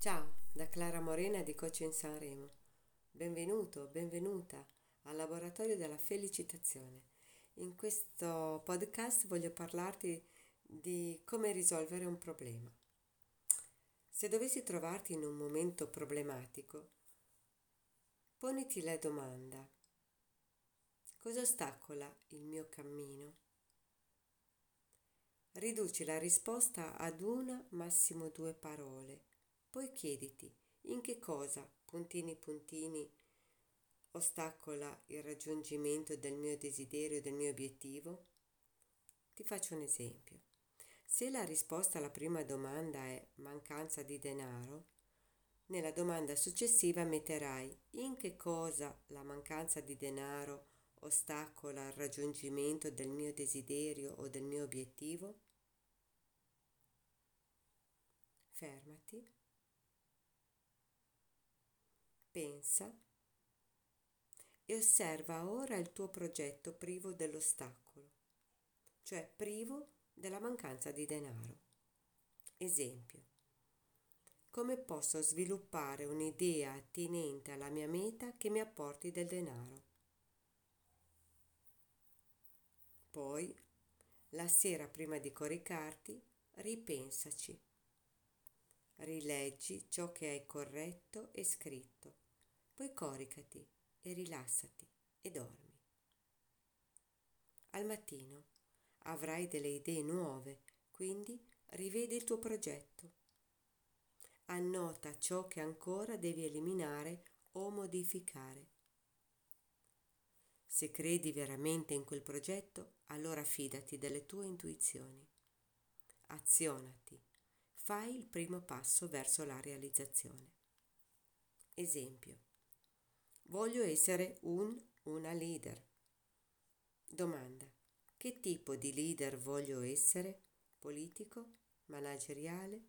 Ciao, da Clara Morena di Coaching Sanremo. Benvenuto, benvenuta al laboratorio della felicitazione. In questo podcast voglio parlarti di come risolvere un problema. Se dovessi trovarti in un momento problematico, poniti la domanda, cosa ostacola il mio cammino? Riduci la risposta ad una, massimo due parole. Poi chiediti in che cosa, puntini puntini, ostacola il raggiungimento del mio desiderio, del mio obiettivo? Ti faccio un esempio. Se la risposta alla prima domanda è mancanza di denaro, nella domanda successiva metterai in che cosa la mancanza di denaro ostacola il raggiungimento del mio desiderio o del mio obiettivo? Fermati, pensa e osserva ora il tuo progetto privo dell'ostacolo, cioè privo della mancanza di denaro. Esempio. Come posso sviluppare un'idea attinente alla mia meta che mi apporti del denaro? Poi, la sera prima di coricarti, ripensaci. Rileggi ciò che hai corretto e scritto, poi coricati e rilassati e dormi. Al mattino avrai delle idee nuove, quindi rivedi il tuo progetto. Annota ciò che ancora devi eliminare o modificare. Se credi veramente in quel progetto, allora fidati delle tue intuizioni. Azionati. Fai il primo passo verso la realizzazione. Esempio. Voglio essere un, una leader. Domanda. Che tipo di leader voglio essere? Politico? Manageriale?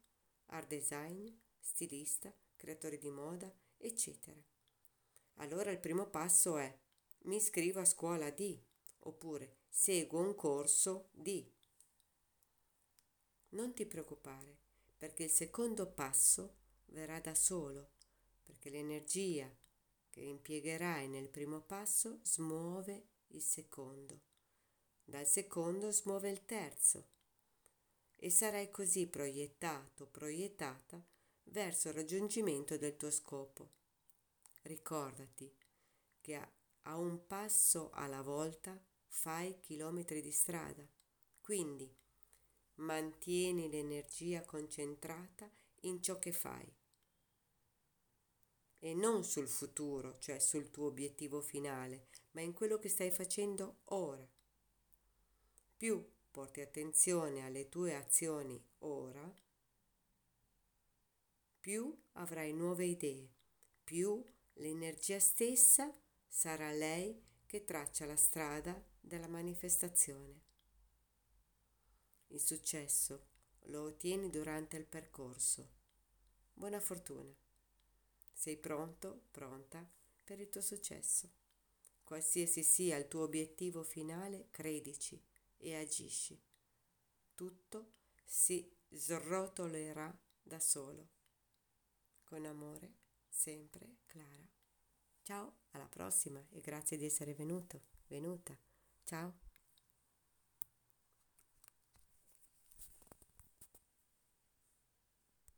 Art design? Stilista? Creatore di moda? Eccetera. Allora il primo passo è mi iscrivo a scuola di oppure seguo un corso di. Non ti preoccupare perché il secondo passo verrà da solo perché l'energia che impiegherai nel primo passo smuove il secondo. Dal secondo smuove il terzo. E sarai così proiettato, proiettata verso il raggiungimento del tuo scopo. Ricordati che a un passo alla volta fai chilometri di strada, quindi mantieni l'energia concentrata in ciò che fai e non sul futuro, cioè sul tuo obiettivo finale, ma in quello che stai facendo ora più porti attenzione alle tue azioni ora, più avrai nuove idee, più l'energia stessa sarà lei che traccia la strada della manifestazione. Il successo lo ottieni durante il percorso. Buona fortuna. Sei pronto, pronta per il tuo successo. Qualsiasi sia il tuo obiettivo finale, credici e agisci. Tutto si srotolerà da solo. Con amore, sempre Clara. Ciao, alla prossima e grazie di essere venuto, venuta. Ciao.